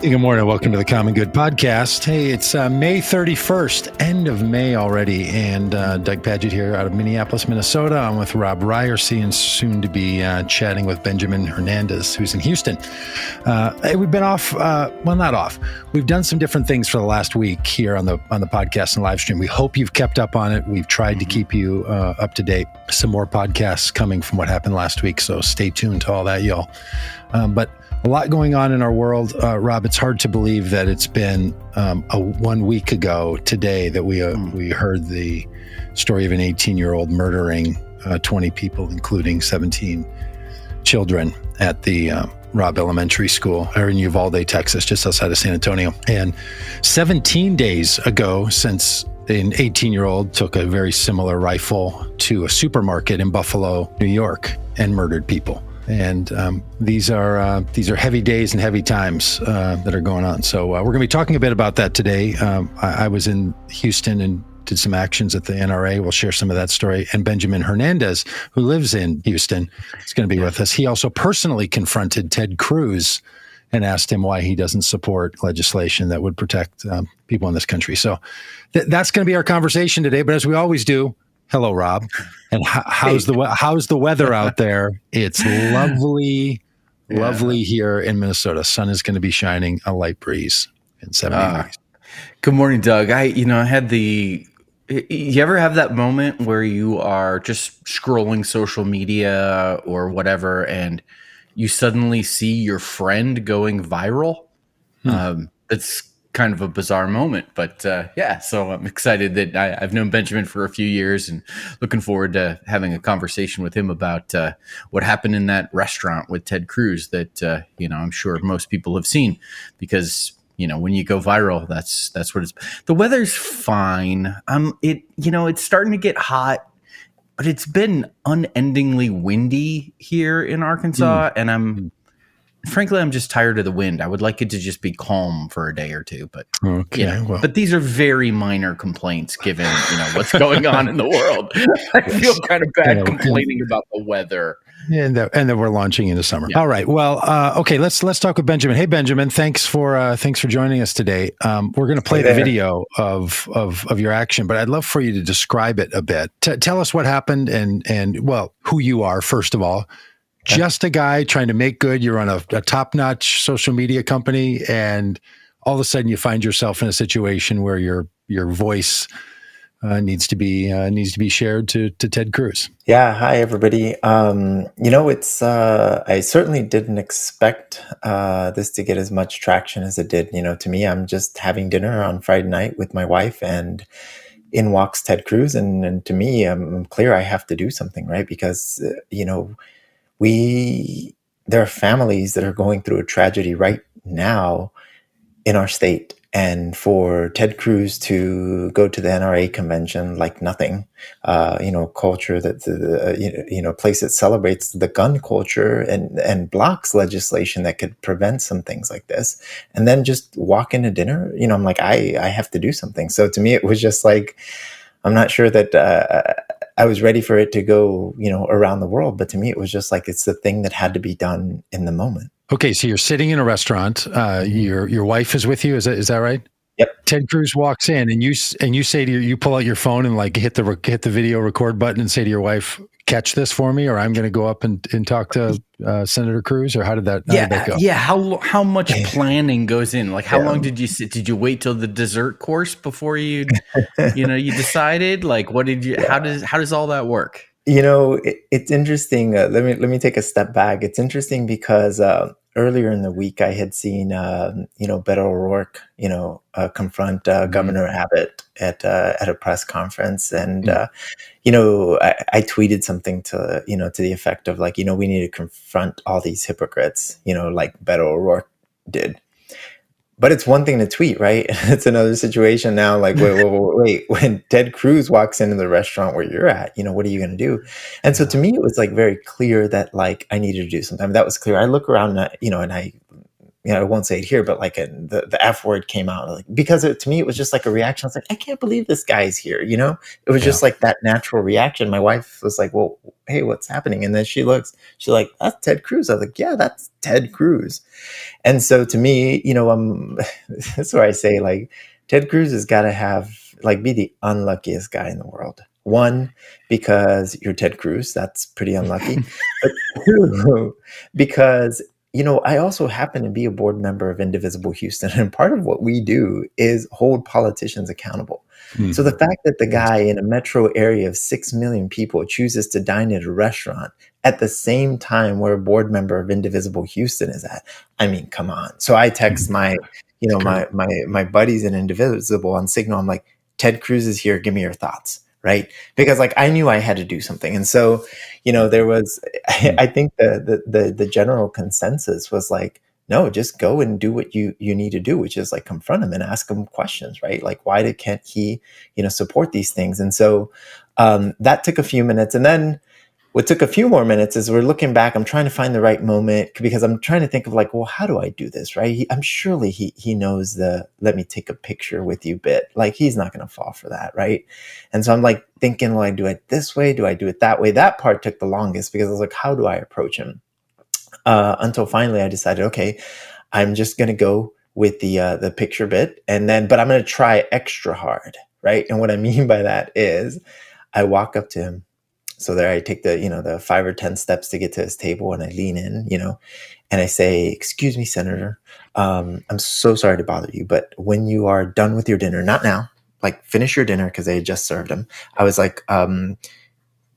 Good morning. Welcome to the Common Good Podcast. Hey, it's uh, May 31st, end of May already. And uh, Doug Pagitt here out of Minneapolis, Minnesota. I'm with Rob Ryerse and soon to be uh, chatting with Benjamin Hernandez, who's in Houston. Uh, hey, we've been off, uh, well, not off. We've done some different things for the last week here on the on the podcast and live stream. We hope you've kept up on it. We've tried to keep you uh, up to date. Some more podcasts coming from what happened last week. So stay tuned to all that, y'all. Um, but a lot going on in our world, uh, Rob. It's hard to believe that it's been um, a one week ago today that we uh, we heard the story of an 18 year old murdering uh, 20 people, including 17 children, at the uh, Robb Elementary School or in Uvalde, Texas, just outside of San Antonio. And 17 days ago, since an 18 year old took a very similar rifle to a supermarket in Buffalo, New York, and murdered people and um, these are uh, these are heavy days and heavy times uh, that are going on. So uh, we're going to be talking a bit about that today. Um, I, I, was in Houston and did some actions at the NRA. We'll share some of that story. And Benjamin Hernandez, who lives in Houston, is going to be with us. He also personally confronted Ted Cruz and asked him why he doesn't support legislation that would protect um, people in this country. So th- that's going to be our conversation today. But as we always do, Hello, Rob. And how's the how's the weather out there? It's lovely, yeah. lovely here in Minnesota. Sun is going to be shining, a light breeze, and seventy uh, degrees. Good morning, Doug. I you know I had the. You ever have that moment where you are just scrolling social media or whatever, and you suddenly see your friend going viral? Hmm. Um, it's kind of a bizarre moment. But uh, yeah, so I'm excited that I, have known Benjamin for a few years and looking forward to having a conversation with him about uh, what happened in that restaurant with Ted Cruz that uh, you know I'm sure most people have seen because you know when you go viral that's that's what it's the weather's fine um it you know it's starting to get hot but it's been unendingly windy here in arkansas mm. and i'm hmm frankly, I'm just tired of the wind. I would like it to just be calm for a day or two, but okay, yeah. Well. But these are very minor complaints given you know what's going on in the world. I feel kind of bad complaining about the weather. And that, and then we're launching into summer. Yeah. All right. Well, uh, okay. Let's let's talk with Benjamin. Hey, Benjamin. Thanks for uh, thanks for joining us today. Um, we're going to play hey the video of, of of your action, but I'd love for you to describe it a bit. T- tell us what happened and and well, who you are first of all, just a guy trying to make good. You're on a, a top notch social media company, and all of a sudden you find yourself in a situation where your your voice uh, needs to be uh, needs to be shared to to Ted Cruz. Yeah, hi everybody. Um, you know, it's uh, I certainly didn't expect uh, this to get as much traction as it did. You know, to me, I'm just having dinner on Friday night with my wife, and in walks Ted Cruz, and, and to me, I'm clear I have to do something, right? Because uh, you know we there are families that are going through a tragedy right now in our state and for Ted Cruz to go to the NRA convention like nothing, uh, you know, culture that the you know place that celebrates the gun culture and and blocks legislation that could prevent some things like this, and then just walk into dinner, you know, I'm like, I I have to do something. So to me, it was just like, I'm not sure that uh, I was ready for it to go, you know, around the world. But to me, it was just like it's the thing that had to be done in the moment. Okay, so you're sitting in a restaurant. Uh, your your wife is with you. Is that is that right? Yep. Ted Cruz walks in, and you and you say to your, you pull out your phone and like hit the hit the video record button and say to your wife, "Catch this for me," or I'm going to go up and, and talk to uh, Senator Cruz. Or how did that? How yeah, did that go? yeah. How how much planning goes in? Like, how yeah. long did you sit? Did you wait till the dessert course before you, you know, you decided? Like, what did you? Yeah. How does how does all that work? You know, it, it's interesting. Uh, let me let me take a step back. It's interesting because uh, earlier in the week, I had seen, uh, you know, Beto O'Rourke, you know, uh, confront uh, mm-hmm. Governor Abbott at uh, at a press conference, and mm-hmm. You know, I, I, tweeted something to you know to the effect of like, you know, we need to confront all these hypocrites, you know, like Beto O'Rourke did, but it's one thing to tweet, right? It's another situation now. Like, wait, wait, wait, wait, when Ted Cruz walks into the restaurant where you're at, you know, what are you going to do? And so to me, it was like very clear that like I needed to do something. I mean, that was clear. I look around, and I, you know, and I you know, I won't say it here, but like a, the, the F word came out like, because it, to me, it was just like a reaction. I was like, I can't believe this guy's here. You know, it was just like that natural reaction. My wife was like, well, Hey, what's happening? And then she looks, she's like, that's Ted Cruz. I was like, yeah, that's Ted Cruz. And so to me, you know, um, that's where I say like, Ted Cruz has got to have like be the unluckiest guy in the world. One, because you're Ted Cruz, that's pretty unlucky. but two, because you know, I also happen to be a board member of Indivisible Houston, and part of what we do is hold politicians accountable. Mm-hmm. So the fact that the guy in a metro area of 6 million people chooses to dine at a restaurant at the same time where a board member of Indivisible Houston is at, I mean, come on. So I text hmm. my, you know, my my my buddies in Indivisible on Signal. I'm like, Ted Cruz is here. Give me your thoughts right? Because like i knew i had to do something. And so you know there was I, I, think the, the the the general consensus was like no just go and do what you you need to do which is like confront him and ask him questions right? Like why did can't he you know support these things? And so um that took a few minutes. And then what took a few more minutes is we're looking back i'm trying to find the right moment because i'm trying to think of like well how do i do this right? He, i'm surely he he knows the let me take a picture with you bit. Like he's not going to fall for that right? And so i'm like thinking well i do it this way do i do it that way? That part took the longest because i was like how do i approach him? Uh, until finally i decided okay i'm just going to go with the uh, the picture bit and then but i'm going to try extra hard right? And what i mean by that is i walk up to him so there I take the, you know, the five or 10 steps to get to his table and I lean in, you know, and I say, excuse me, Senator, um, I'm so sorry to bother you, but when you are done with your dinner, not now, like finish your dinner because they had just served him. I was like, um,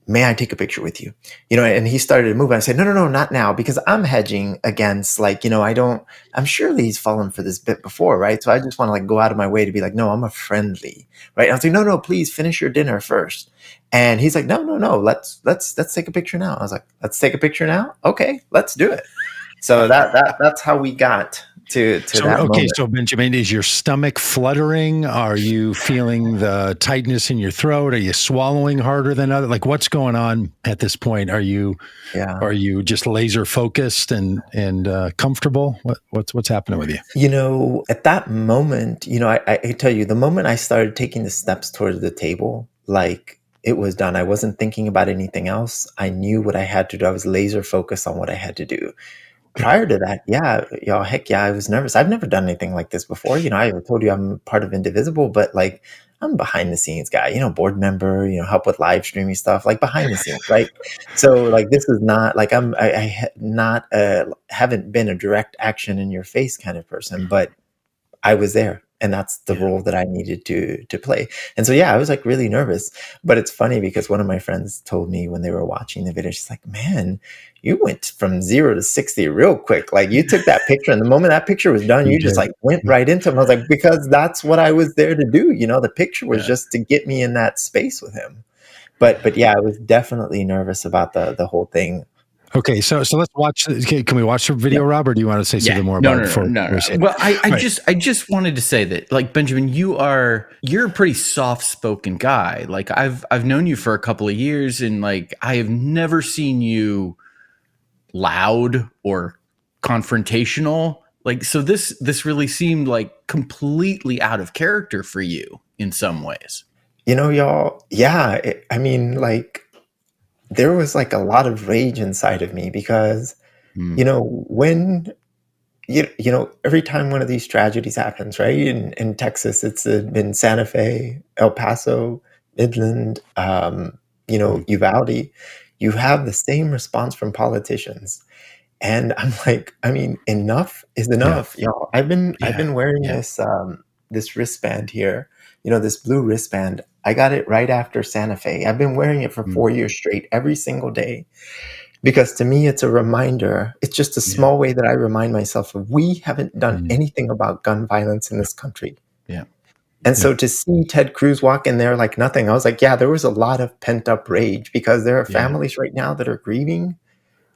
may I take a picture with you? You know, and he started to move. And I said, no, no, no, not now, because I'm hedging against like, you know, I don't, I'm surely he's fallen for this bit before, right? So I just want to like go out of my way to be like, no, I'm a friendly, right? And I was like, no, no, please finish your dinner first. And he's like, no, no, no, let's, let's, let's take a picture now. I was like, let's take a picture now. Okay, let's do it. So that, that, that's how we got to, to so, that okay moment. so benjamin is your stomach fluttering? Are you feeling the tightness in your throat? Are you swallowing harder than other like what's going on at this point? Are you yeah. are you just laser focused and and uh, comfortable? What, what's what's happening with you? You know at that moment you know I, I tell you the moment i started taking the steps towards the table like it was done. I wasn't thinking about anything else. I knew what i had to do. I was laser focused on what i had to do prior to that, yeah, y'all, heck yeah, I was nervous. I've never done anything like this before. You know, I told you I'm part of Indivisible, but like I'm behind the scenes guy, you know, board member, you know, help with live streaming stuff, like behind the scenes, right? So like this is not like I'm I, I not uh haven't been a direct action in your face kind of person, but I was there and that's the yeah. role that I needed to to play. And so yeah, I was like really nervous. But it's funny because one of my friends told me when they were watching the video, she's like, "Man, you went from zero to sixty real quick. Like you took that picture, and the moment that picture was done, you, you just like went right into him." I was like, "Because that's what I was there to do. You know, the picture was yeah. just to get me in that space with him." But but yeah, I was definitely nervous about the the whole thing Okay, so so let's watch. Can we watch the video, yeah. Rob, or do you want to say something more no, about no, it? No, no, no. Well, I, I right. just I just wanted to say that, like Benjamin, you are you're a pretty soft spoken guy. Like I've I've known you for a couple of years, and like I have never seen you loud or confrontational. Like so, this this really seemed like completely out of character for you in some ways. You know, y'all. Yeah, it, I mean, like there was like a lot of rage inside of me because mm. you know when you, you know every time one of these tragedies happens right in, in texas it's uh, been santa fe el paso midland um, you know mm. uvalde you have the same response from politicians and i'm like i mean enough is enough yeah. y'all i've been yeah. i've been wearing yeah. this um, this wristband here you know this blue wristband I got it right after Santa Fe. I've been wearing it for mm. four years straight, every single day. Because to me, it's a reminder. It's just a small yeah. way that I remind myself of we haven't done mm. anything about gun violence in this country. Yeah. And yeah. so to see Ted Cruz walk in there like nothing, I was like, yeah, there was a lot of pent up rage because there are families yeah. right now that are grieving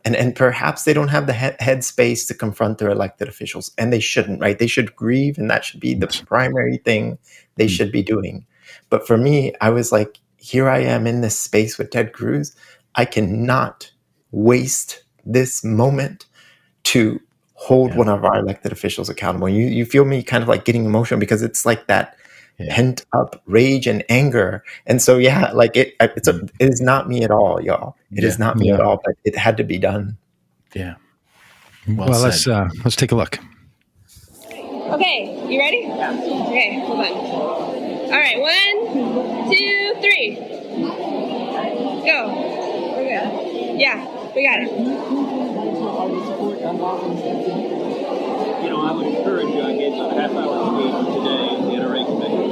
and, and perhaps they don't have the he- headspace to confront their elected officials and they shouldn't, right? They should grieve and that should be the primary thing they mm. should be doing. But for me, I was like, here I am in this space with Ted Cruz. I cannot waste this moment to hold yeah. one of our elected officials accountable. You you feel me kind of like getting emotional because it's like that yeah. pent up rage and anger. And so yeah, like it it's a, mm. it is not me at all, y'all. It yeah. is not me at all, but it had to be done. Yeah. Well, well let's uh, let's take a look. Okay, you ready? Yeah. Okay, hold on. All right, one, two, three. Go. We're good. Yeah, we got it know, I would encourage you. I gave a half hour speech today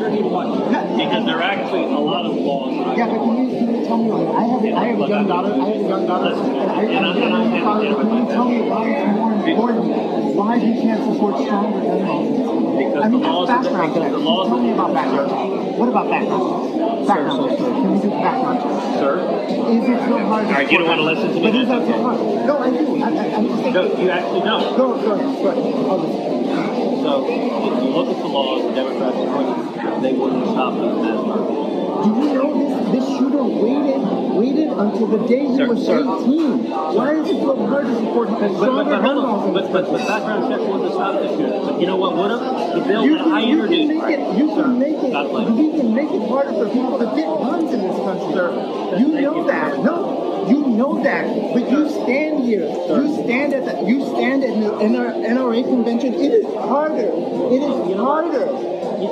in the NRA committee. Because there are actually a lot of laws. Yeah, but can you, can you tell me, like, I have, I have a young daughter, I have a young daughter, and I, and I, and I, and father, can you tell me why it's more important, why you can't support stronger gun laws? Because I mean, the laws, background the, the laws, tell me about background. What about background? Background. Sir, sir, Can we do background? Sir? Is it so hard? All right, you don't want to listen to me. But is that so hard? No, I do. I, I, I'm just saying. No, you actually don't. Go, go, go. Listen. So, if you look at the laws, the Democrats are going they wouldn't stop them as Do you know this, this shooter waited waited until the day he sir, was sir. 18? Why is it so hard to support but, but, but, laws? But, but, but background check wouldn't stopped this shooter. But you know what would have? The bill you that can, I introduced. Can make it, you can make it, you can make it harder for people to get guns in this country. Sir, you know you that. No. Know that, but you stand here. You stand at the, you stand at the NRA convention. It is harder. It is harder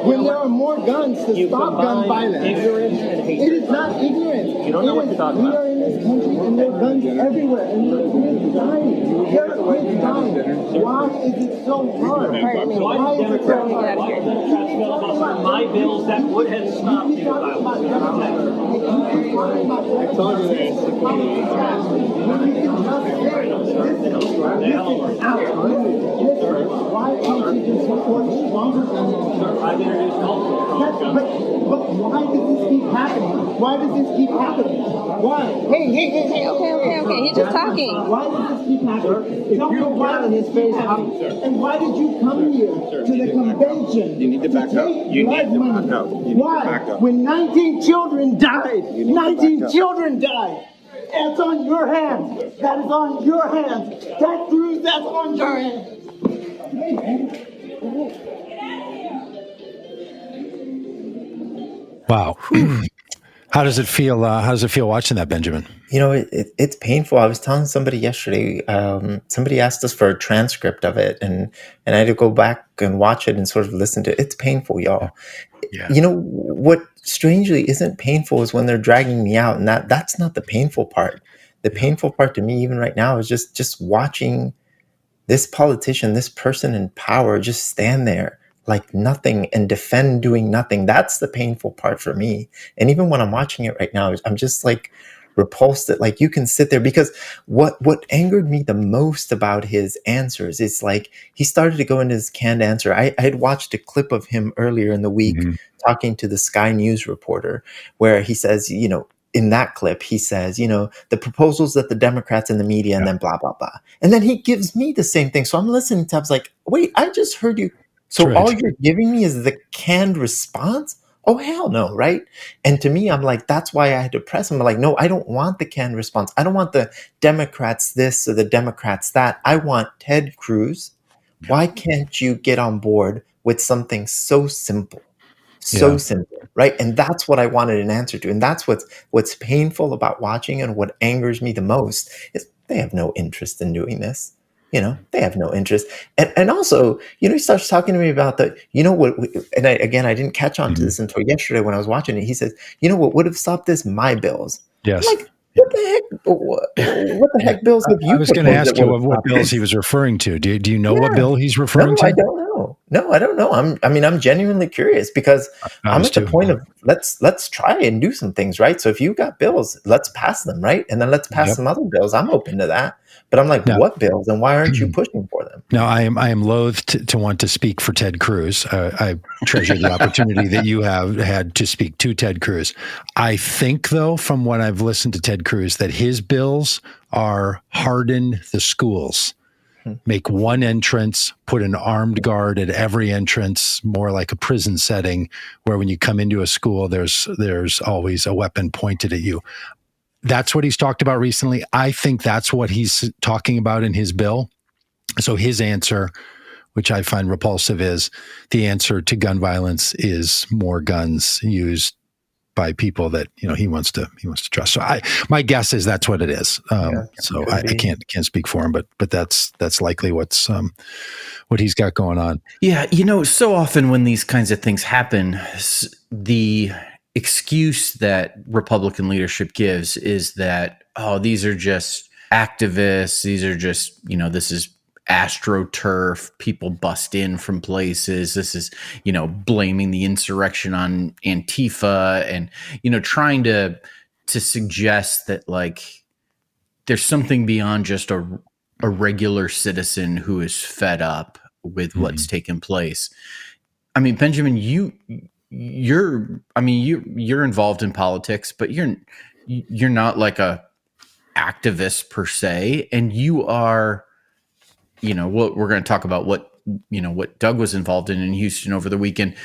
when there are more guns to stop gun violence. Ignorance and hate. It is not ignorance. You don't know what you're talking about. We are in this country and there are guns everywhere and there are kids dying. Are kids dying. Why is it so hard? Why is it so hard? Why is Democrats filibuster my bills that would have stopped you I told you that. Why can't you just support stronger guns? I've introduced multiple but, but why does this keep happening? Why does this keep happening? Why? Hey, hey, hey, hey, okay, okay, okay. He's just talking. Why does this keep happening? If you got in his face, and why did you come here to the convention? You need to back up. You need to back up. Why? When 19 children died, 19 children died. That's on your hands. That is on your hands. That Cruz, that's on your hands. Wow. how does it feel? Uh, how does it feel watching that, Benjamin? You know, it, it, it's painful. I was telling somebody yesterday. Um, somebody asked us for a transcript of it, and and I had to go back and watch it and sort of listen to it. It's painful, y'all. Yeah. You know what? Strangely, isn't painful is when they're dragging me out, and that that's not the painful part. The painful part to me, even right now, is just just watching this politician, this person in power, just stand there like nothing and defend doing nothing. That's the painful part for me. And even when I'm watching it right now, I'm just like repulsed that like you can sit there because what what angered me the most about his answers is like he started to go into his canned answer. I, I had watched a clip of him earlier in the week mm-hmm. talking to the Sky News reporter where he says, you know, in that clip, he says, you know, the proposals that the Democrats and the media, yeah. and then blah, blah, blah. And then he gives me the same thing. So I'm listening to, I was like, wait, I just heard you so all you're giving me is the canned response? Oh hell no, right? And to me, I'm like, that's why I had to press him. I'm like, no, I don't want the canned response. I don't want the Democrats this or the Democrats that. I want Ted Cruz. Why can't you get on board with something so simple? So yeah. simple, right? And that's what I wanted an answer to. And that's what's what's painful about watching and what angers me the most is they have no interest in doing this you know they have no interest. And and also you know he starts talking to me about the you know what and I, again i didn't catch on to mm-hmm. this until yesterday when i was watching it. He says you know what would have stopped this? My bills. Yes. I'm like what the heck? What, what the heck bills have you i was going to ask you what, what bills he was referring to. Do, do you know yeah. what bill he's referring no, to? i don't know no i don't know i'm i mean i'm genuinely curious because i'm at too. the point of let's let's try and do some things right so if you got bills let's pass them right and then let's pass yep. some other bills i'm open to that but I'm like, no. what bills and why aren't you pushing for them? No, I am. I am loath to, to want to speak for Ted Cruz. Uh, I treasure the opportunity that you have had to speak to Ted Cruz. I think, though, from what I've listened to Ted Cruz, that his bills are harden the schools. Make one entrance, put an armed guard at every entrance, more like a prison setting, where when you come into a school, there's there's always a weapon pointed at you that's what he's talked about recently. I think that's what he's talking about in his bill. So his answer, which I find repulsive, is the answer to gun violence is more guns used by people that you know he wants to he wants to trust. So I my guess is that's what it is. Um, Yeah, so I, I can't can't speak for him, but but that's that's likely what's um, what he's got going on. Yeah, you know, so often when these kinds of things happen, the excuse that Republican leadership gives is that, oh, these are just activists. These are just, you know, this is astroturf. People bust in from places. This is, you know, blaming the insurrection on Antifa and, you know, trying to to suggest that like there's something beyond just a a regular citizen who is fed up with what's mm-hmm. taken place. I mean, Benjamin, you you're I mean, you you're involved in politics, but you're you're not like a activist per se and you are you know, what we're going to talk about what you know what Doug was involved in in Houston over the weekend,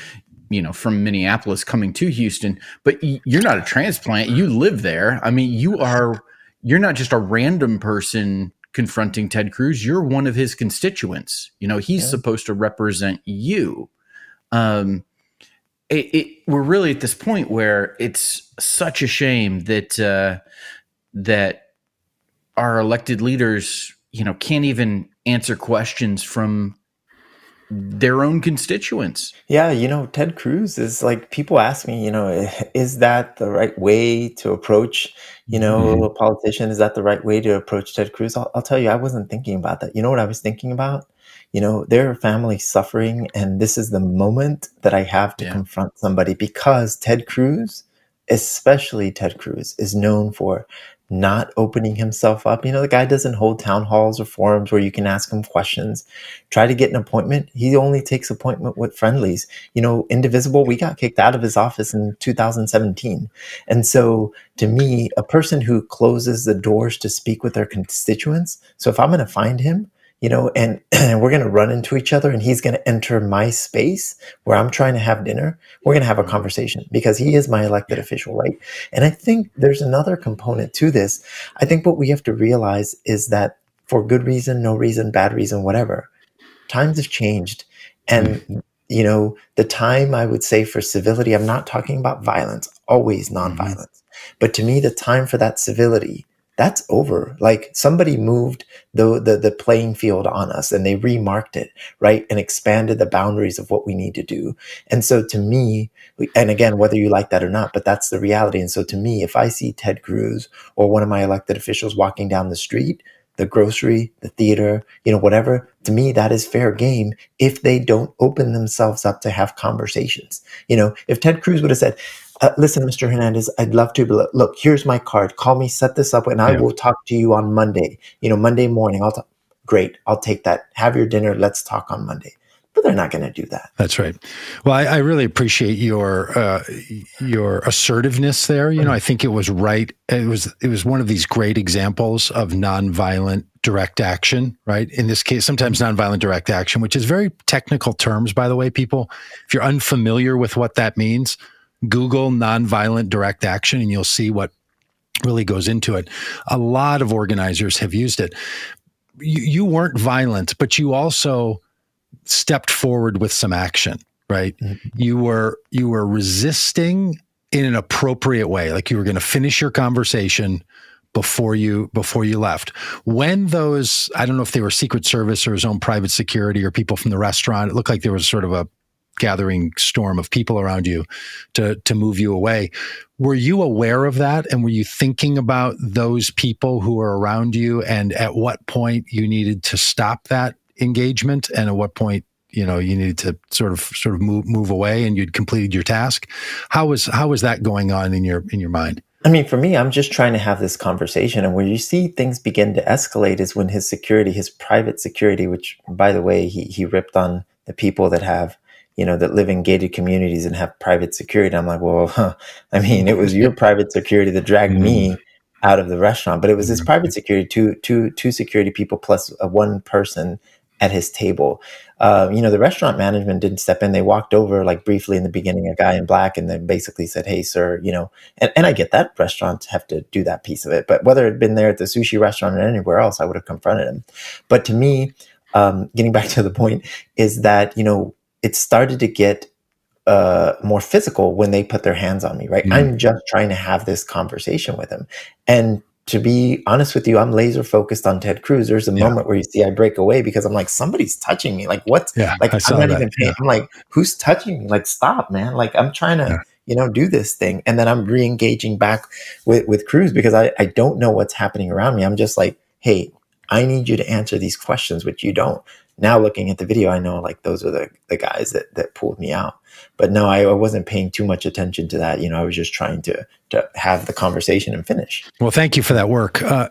you know, from Minneapolis coming to Houston, but you're not a transplant. You live there. I mean, you are you're not just a random person confronting Ted Cruz. You're one of his constituents. You know, he's Yeah. supposed to represent you. Um, it, it, we're really at this point where it's such a shame that uh, that our elected leaders, you know, can't even answer questions from their own constituents. Yeah, you know, Ted Cruz is like people ask me, you know, is that the right way to approach, you know, mm-hmm. a politician? Is that the right way to approach Ted Cruz? I'll, I'll tell you, I wasn't thinking about that. You know what I was thinking about? You know, their family suffering, and this is the moment that I have to Yeah. confront somebody because Ted Cruz, especially Ted Cruz, is known for not opening himself up. You know, the guy doesn't hold town halls or forums where you can ask him questions. Try to get an appointment. He only takes appointment with friendlies. You know, Indivisible, we got kicked out of his office in 2017. And so to me, a person who closes the doors to speak with their constituents. So if I'm going to find him, you know, and, and we're going to run into each other and he's going to enter my space where I'm trying to have dinner, we're going to have a mm-hmm. conversation because he is my elected official, right? And I think there's another component to this. I think what we have to realize is that for good reason, no reason, bad reason, whatever, times have changed. And, mm. you know, the time I would say for civility, I'm not talking about violence, always mm-hmm. nonviolence. But to me, the time for that civility, that's over. Like somebody moved the, the the playing field on us and they remarked it, right? And expanded the boundaries of what we need to do. And so to me, and again, whether you like that or not, but that's the reality. And so to me, if I see Ted Cruz or one of my elected officials walking down the street, the grocery, the theater, you know, whatever, to me, that is fair game if they don't open themselves up to have conversations. You know, if Ted Cruz would have said, uh, listen, Mr. Hernandez, I'd love to, but look, here's my card. Call me, set this up, and I Yeah. will talk to you on Monday. You know, Monday morning. I'll talk. Great. I'll take that. Have your dinner. Let's talk on Monday. But they're not going to do that. That's right. Well, I, I really appreciate your uh, your assertiveness there. You know, I think it was right. It was it was one of these great examples of nonviolent direct action. Right. In this case, sometimes nonviolent direct action, which is very technical terms, by the way. People, if you're unfamiliar with what that means, Google nonviolent direct action, and you'll see what really goes into it. A lot of organizers have used it. You, you weren't violent, but you also stepped forward with some action right mm-hmm. you were you were resisting in an appropriate way like you were going to finish your conversation before you before you left when those i don't know if they were secret service or his own private security or people from the restaurant it looked like there was sort of a gathering storm of people around you to to move you away. Were you aware of that? And were you thinking about those people who are around you and at what point you needed to stop that engagement? And at what point you know you needed to sort of sort of move move away and you'd completed your task? How was how was that going on in your in your mind? I mean, for me, I'm just trying to have this conversation. And where you see things begin to escalate is when his security, his private security, which, by the way, he, he ripped on the people that have, you know, that live in gated communities and have private security. I'm like, well, huh. I mean, it was your private security that dragged me out of the restaurant, but it was his private security, two, two, two security people uh, one person at his table. Uh, you know, the restaurant management didn't step in. They walked over like briefly in the beginning, a guy in black, and then basically said, "Hey, sir, you know." And, and I get that restaurants have to do that piece of it, but whether it had been there at the sushi restaurant or anywhere else, I would have confronted him. But to me, um, getting back to the point is that you know it started to get uh, more physical when they put their hands on me. Right, Mm. I'm just trying to have this conversation with him, and to be honest with you, I'm laser focused on Ted Cruz. There's a Yeah. moment where you see I break away because I'm like, somebody's touching me. Like, what's Yeah, like? I'm not that. even paying. Yeah. I'm like, who's touching me? Like, stop, man. Like, I'm trying to, you know, do this thing. And then I'm re engaging back with, with Cruz because I, I don't know what's happening around me. I'm just like, hey, I need you to answer these questions, which you don't. Now looking at the video, I know like those are the, the guys that, that pulled me out. But no, I, I wasn't paying too much attention to that. You know, I was just trying to to have the conversation and finish. Well, thank you for that work. Uh,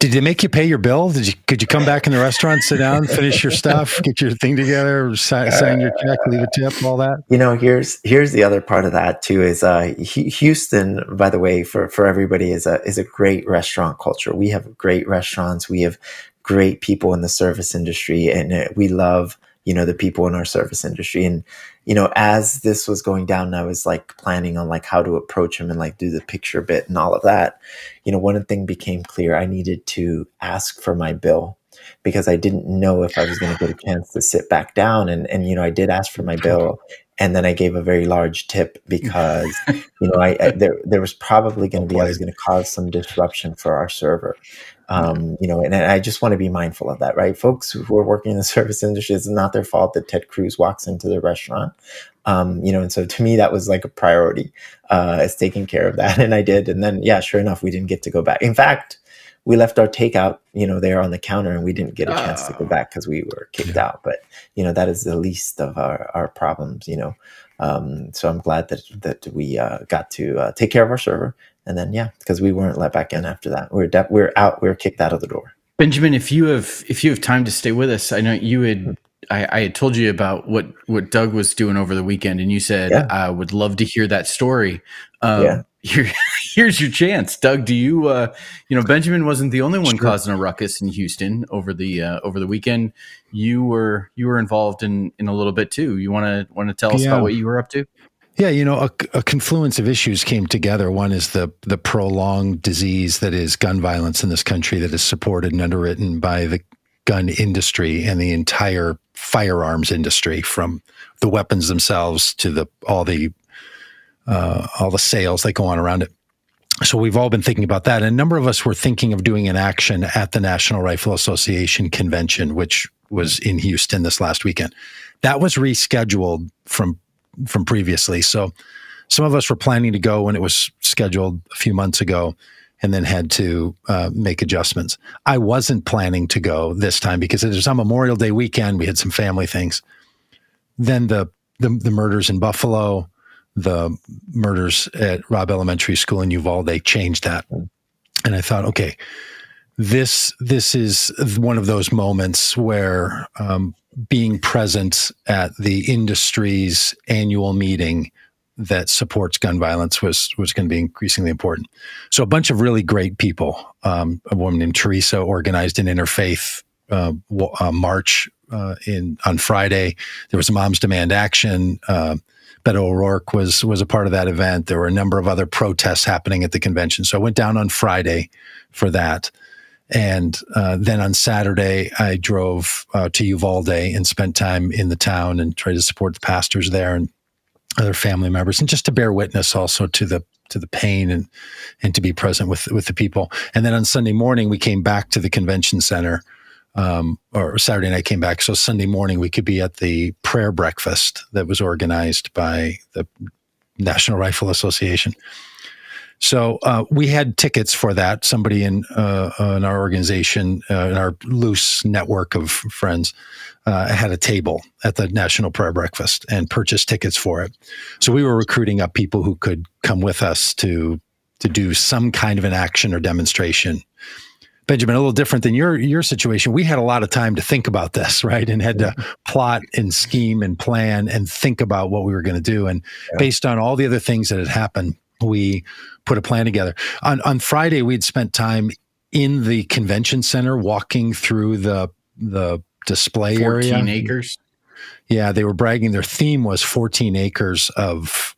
did they make you pay your bill? Did you could you come back in the restaurant, sit down, finish your stuff, get your thing together, si- sign your check, leave a tip, all that? You know, here's here's the other part of that too. Is uh, Houston, by the way, for for everybody is a is a great restaurant culture. We have great restaurants. We have great people in the service industry, and uh, we love you know the people in our service industry. And you know, as this was going down, I was like planning on like how to approach him and like do the picture bit and all of that. You know, one thing became clear: I needed to ask for my bill because I didn't know if I was going to get a chance to sit back down. And and you know, I did ask for my bill, and then I gave a very large tip because you know I, I there there was probably going to be I was going to cause some disruption for our server. Um, you know, and, I just want to be mindful of that, right? Folks who are working in the service industry, it's not their fault that Ted Cruz walks into the restaurant. Um, you know, and so to me, that was like a priority, uh, is taking care of that. And I did. And then, yeah, sure enough, we didn't get to go back. In fact, we left our takeout, you know, there on the counter and we didn't get a chance to go Oh. back because we were kicked out. But, you know, that is the least of our, our problems, you know. Um, so I'm glad that, that we uh, got to uh, take care of our server. And then, yeah, because we weren't let back in after that. We're de- we were out, We're kicked out of the door. Benjamin, if you have if you have time to stay with us, I know you had I, I had told you about what what Doug was doing over the weekend, and you said Yeah. I would love to hear that story. Um, Yeah. Here, here's your chance, Doug. Do you uh, you know Benjamin wasn't the only one Sure. causing a ruckus in Houston over the uh, over the weekend. You were you were involved in in a little bit too. You want to want to tell us Yeah. about what you were up to? Yeah, you know, a, a confluence of issues came together. One is the the prolonged disease that is gun violence in this country that is supported and underwritten by the gun industry and the entire firearms industry, from the weapons themselves to the all the uh, all the sales that go on around it. So we've all been thinking about that. And a number of us were thinking of doing an action at the National Rifle Association convention, which was in Houston this last weekend. That was rescheduled from from previously. So some of us were planning to go when it was scheduled a few months ago and then had to uh, make adjustments. I wasn't planning to go this time because it was on Memorial Day weekend. We had some family things. Then the the, the murders in Buffalo, the murders at Robb Elementary School in Uvalde changed that. And I thought, okay, this this is one of those moments where um, being present at the industry's annual meeting that supports gun violence was was going to be increasingly important. So a bunch of really great people. Um, a woman named Teresa organized an interfaith uh, w- uh, march uh, in on Friday. There was Moms Demand Action. Beto O'Rourke was was a part of that event. There were a number of other protests happening at the convention. So I went down on Friday for that. And uh, then on Saturday, I drove uh, to Uvalde and spent time in the town and tried to support the pastors there and other family members, and just to bear witness also to the to the pain and and to be present with with the people. And then on Sunday morning, we came back to the convention center, um, or Saturday night came back. So Sunday morning, we could be at the prayer breakfast that was organized by the National Rifle Association. So uh, we had tickets for that. Somebody in uh, in our organization, uh, in our loose network of friends, uh, had a table at the National Prayer Breakfast and purchased tickets for it. So we were recruiting up people who could come with us to to do some kind of an action or demonstration. Benjamin, a little different than your your situation. We had a lot of time to think about this, right, and had to mm-hmm. plot and scheme and plan and think about what we were going to do. And Yeah. based on all the other things that had happened, we put a plan together. On on Friday, we'd spent time in the convention center, walking through the the display Fourteen area. acres. Yeah, they were bragging. Their theme was 14 acres of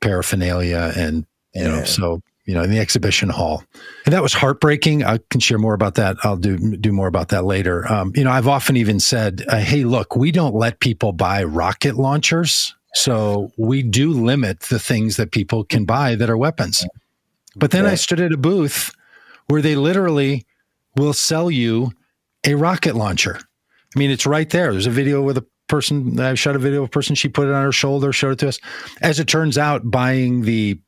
paraphernalia, and you know, Yeah. so you know, in the exhibition hall. And that was heartbreaking. I can share more about that. I'll do do more about that later. Um, you know, I've often even said, uh, "Hey, look, we don't let people buy rocket launchers, so we do limit the things that people can buy that are weapons." But then I stood at a booth where they literally will sell you a rocket launcher. I mean, it's right there. There's a video with a person. I shot a video of a person. She put it on her shoulder, showed it to us. As it turns out, buying the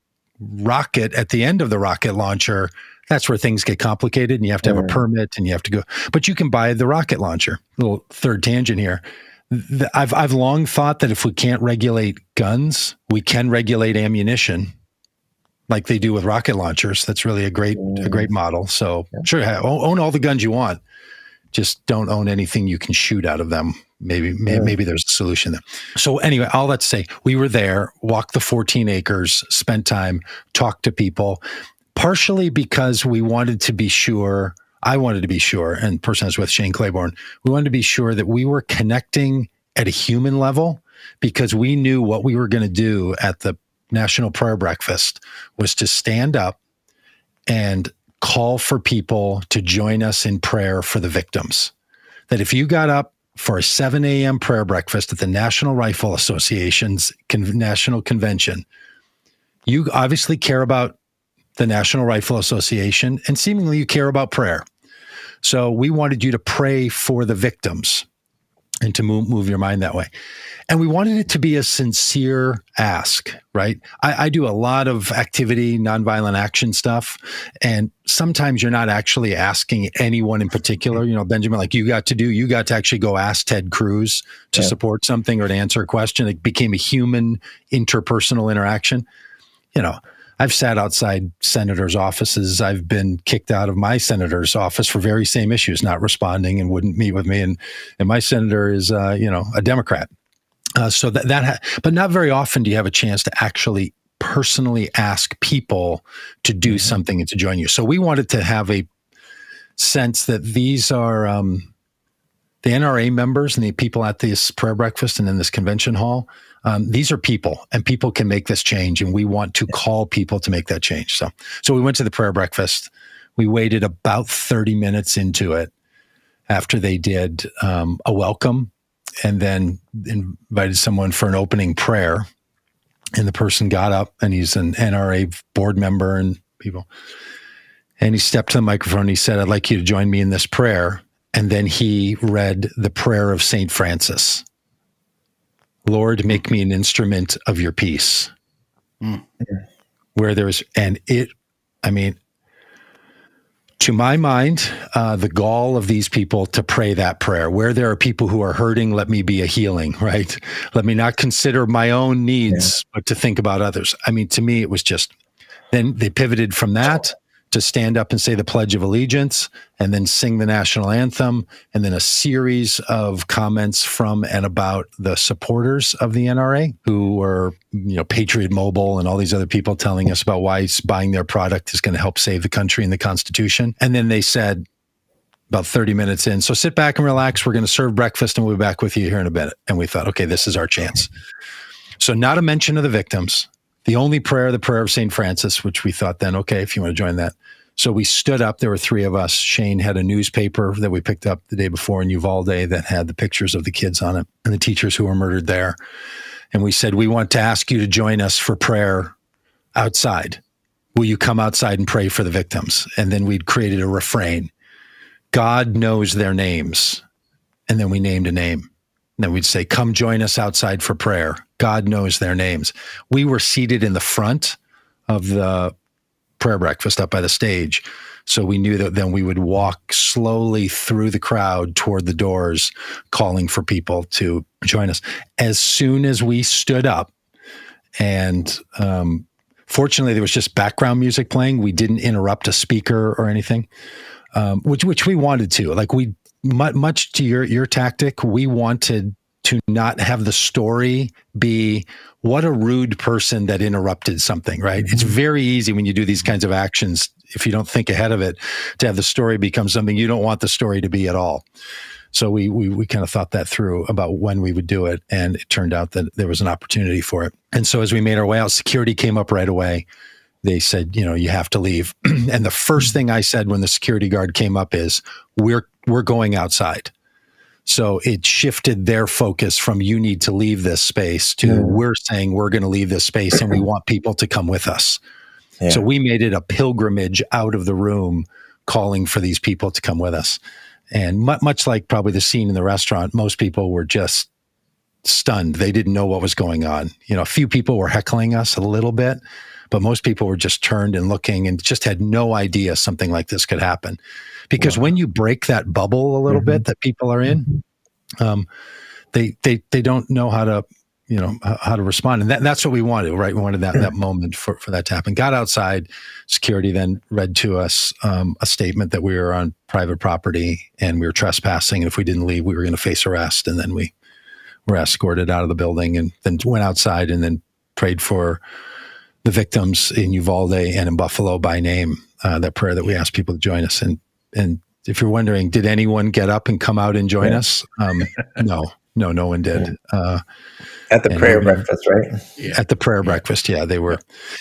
rocket at the end of the rocket launcher, that's where things get complicated and you have to have a mm. permit and you have to go. But you can buy the rocket launcher. Little third tangent here. I've I've long thought that if we can't regulate guns, we can regulate ammunition, like they do with rocket launchers. That's really a great a great mm. model. So sure, own all the guns you want. Just don't own anything you can shoot out of them. Maybe may, maybe there's a solution there. So anyway, all that to say, we were there, walked the 14 acres, spent time, talked to people, partially because we wanted to be sure. I wanted to be sure, and the person I was with, Shane Claiborne, we wanted to be sure that we were connecting at a human level because we knew what we were going to do at the National Prayer Breakfast was to stand up and call for people to join us in prayer for the victims. That if you got up for a 7 a.m. prayer breakfast at the National Rifle Association's con- national convention, you obviously care about the National Rifle Association and seemingly you care about prayer. So we wanted you to pray for the victims and to move, move your mind that way. And we wanted it to be a sincere ask, right? I, I do a lot of activity, nonviolent action stuff. And sometimes you're not actually asking anyone in particular. You know, Benjamin, like you got to do, you got to actually go ask Ted Cruz to Yeah. support something or to answer a question. It became a human interpersonal interaction. You know, I've sat outside senators' offices. I've been kicked out of my senator's office for very same issues, not responding and wouldn't meet with me. And and my senator is, uh, you know, a Democrat. Uh, so that that, ha- but not very often do you have a chance to actually personally ask people to do something and to join you. So we wanted to have a sense that these are um, the NRA members and the people at this prayer breakfast and in this convention hall. Um, these are people, and people can make this change, and we want to call people to make that change. So, so we went to the prayer breakfast. We waited about thirty minutes into it after they did um, a welcome, and then invited someone for an opening prayer. And the person got up, and he's an NRA board member and people. And he stepped to the microphone. And he said, "I'd like you to join me in this prayer." And then he read the prayer of Saint Francis. Lord, make me an instrument of your peace. Where there's, and it, I mean, to my mind, uh, the gall of these people to pray that prayer. Where there are people who are hurting, let me be a healing, right? Let me not consider my own needs, but to think about others. I mean, to me, it was just, then they pivoted from that to stand up and say the Pledge of Allegiance and then sing the national anthem, and then a series of comments from and about the supporters of the NRA who were, you know, Patriot Mobile and all these other people telling us about why buying their product is going to help save the country and the Constitution. And then they said, about 30 minutes in. So sit back and relax. We're going to serve breakfast and we'll be back with you here in a bit. And we thought, okay, this is our chance. So, not a mention of the victims. The only prayer, the prayer of St. Francis, which we thought then, okay, if you want to join that. So we stood up. There were three of us. Shane had a newspaper that we picked up the day before in Uvalde that had the pictures of the kids on it and the teachers who were murdered there. And we said, we want to ask you to join us for prayer outside. Will you come outside and pray for the victims? And then we'd created a refrain God knows their names. And then we named a name. And then we'd say, Come join us outside for prayer. God knows their names. We were seated in the front of the prayer breakfast up by the stage. So we knew that then we would walk slowly through the crowd toward the doors, calling for people to join us. As soon as we stood up, and um, fortunately, there was just background music playing. We didn't interrupt a speaker or anything, um, which which we wanted to. Like we much to your your tactic, we wanted to not have the story be what a rude person that interrupted something, right? It's mm-hmm. very easy when you do these kinds of actions, if you don't think ahead of it, to have the story become something you don't want the story to be at all. So we we we kind of thought that through about when we would do it, and it turned out that there was an opportunity for it. And so as we made our way out, security came up right away they said, you know, you have to leave. and the first mm-hmm. thing I said when the security guard came up is, we're we're going outside. So it shifted their focus from you need to leave this space to Mm. we're saying we're going to leave this space and we want people to come with us. Yeah. So we made it a pilgrimage out of the room, calling for these people to come with us. And mu- much like probably the scene in the restaurant, most people were just stunned. They didn't know what was going on. You know, a few people were heckling us a little bit, but most people were just turned and looking and just had no idea something like this could happen. Because when you break that bubble a little Mhm. bit that people are in, um, they they they don't know how to you know how to respond. And that, that's what we wanted right? We wanted that that moment for, for that to happen. Got outside security then read to us um, a statement that we were on private property and we were trespassing. And if we didn't leave we were going to face arrest. And then we were escorted out of the building and then went outside and then prayed for the victims in Uvalde and in Buffalo by name uh, that prayer that we asked people to join us. And and if you're wondering did anyone get up and come out and join Yeah. us um, no no no one did uh, At the prayer we- breakfast, right? at the prayer breakfast. Yeah, they were.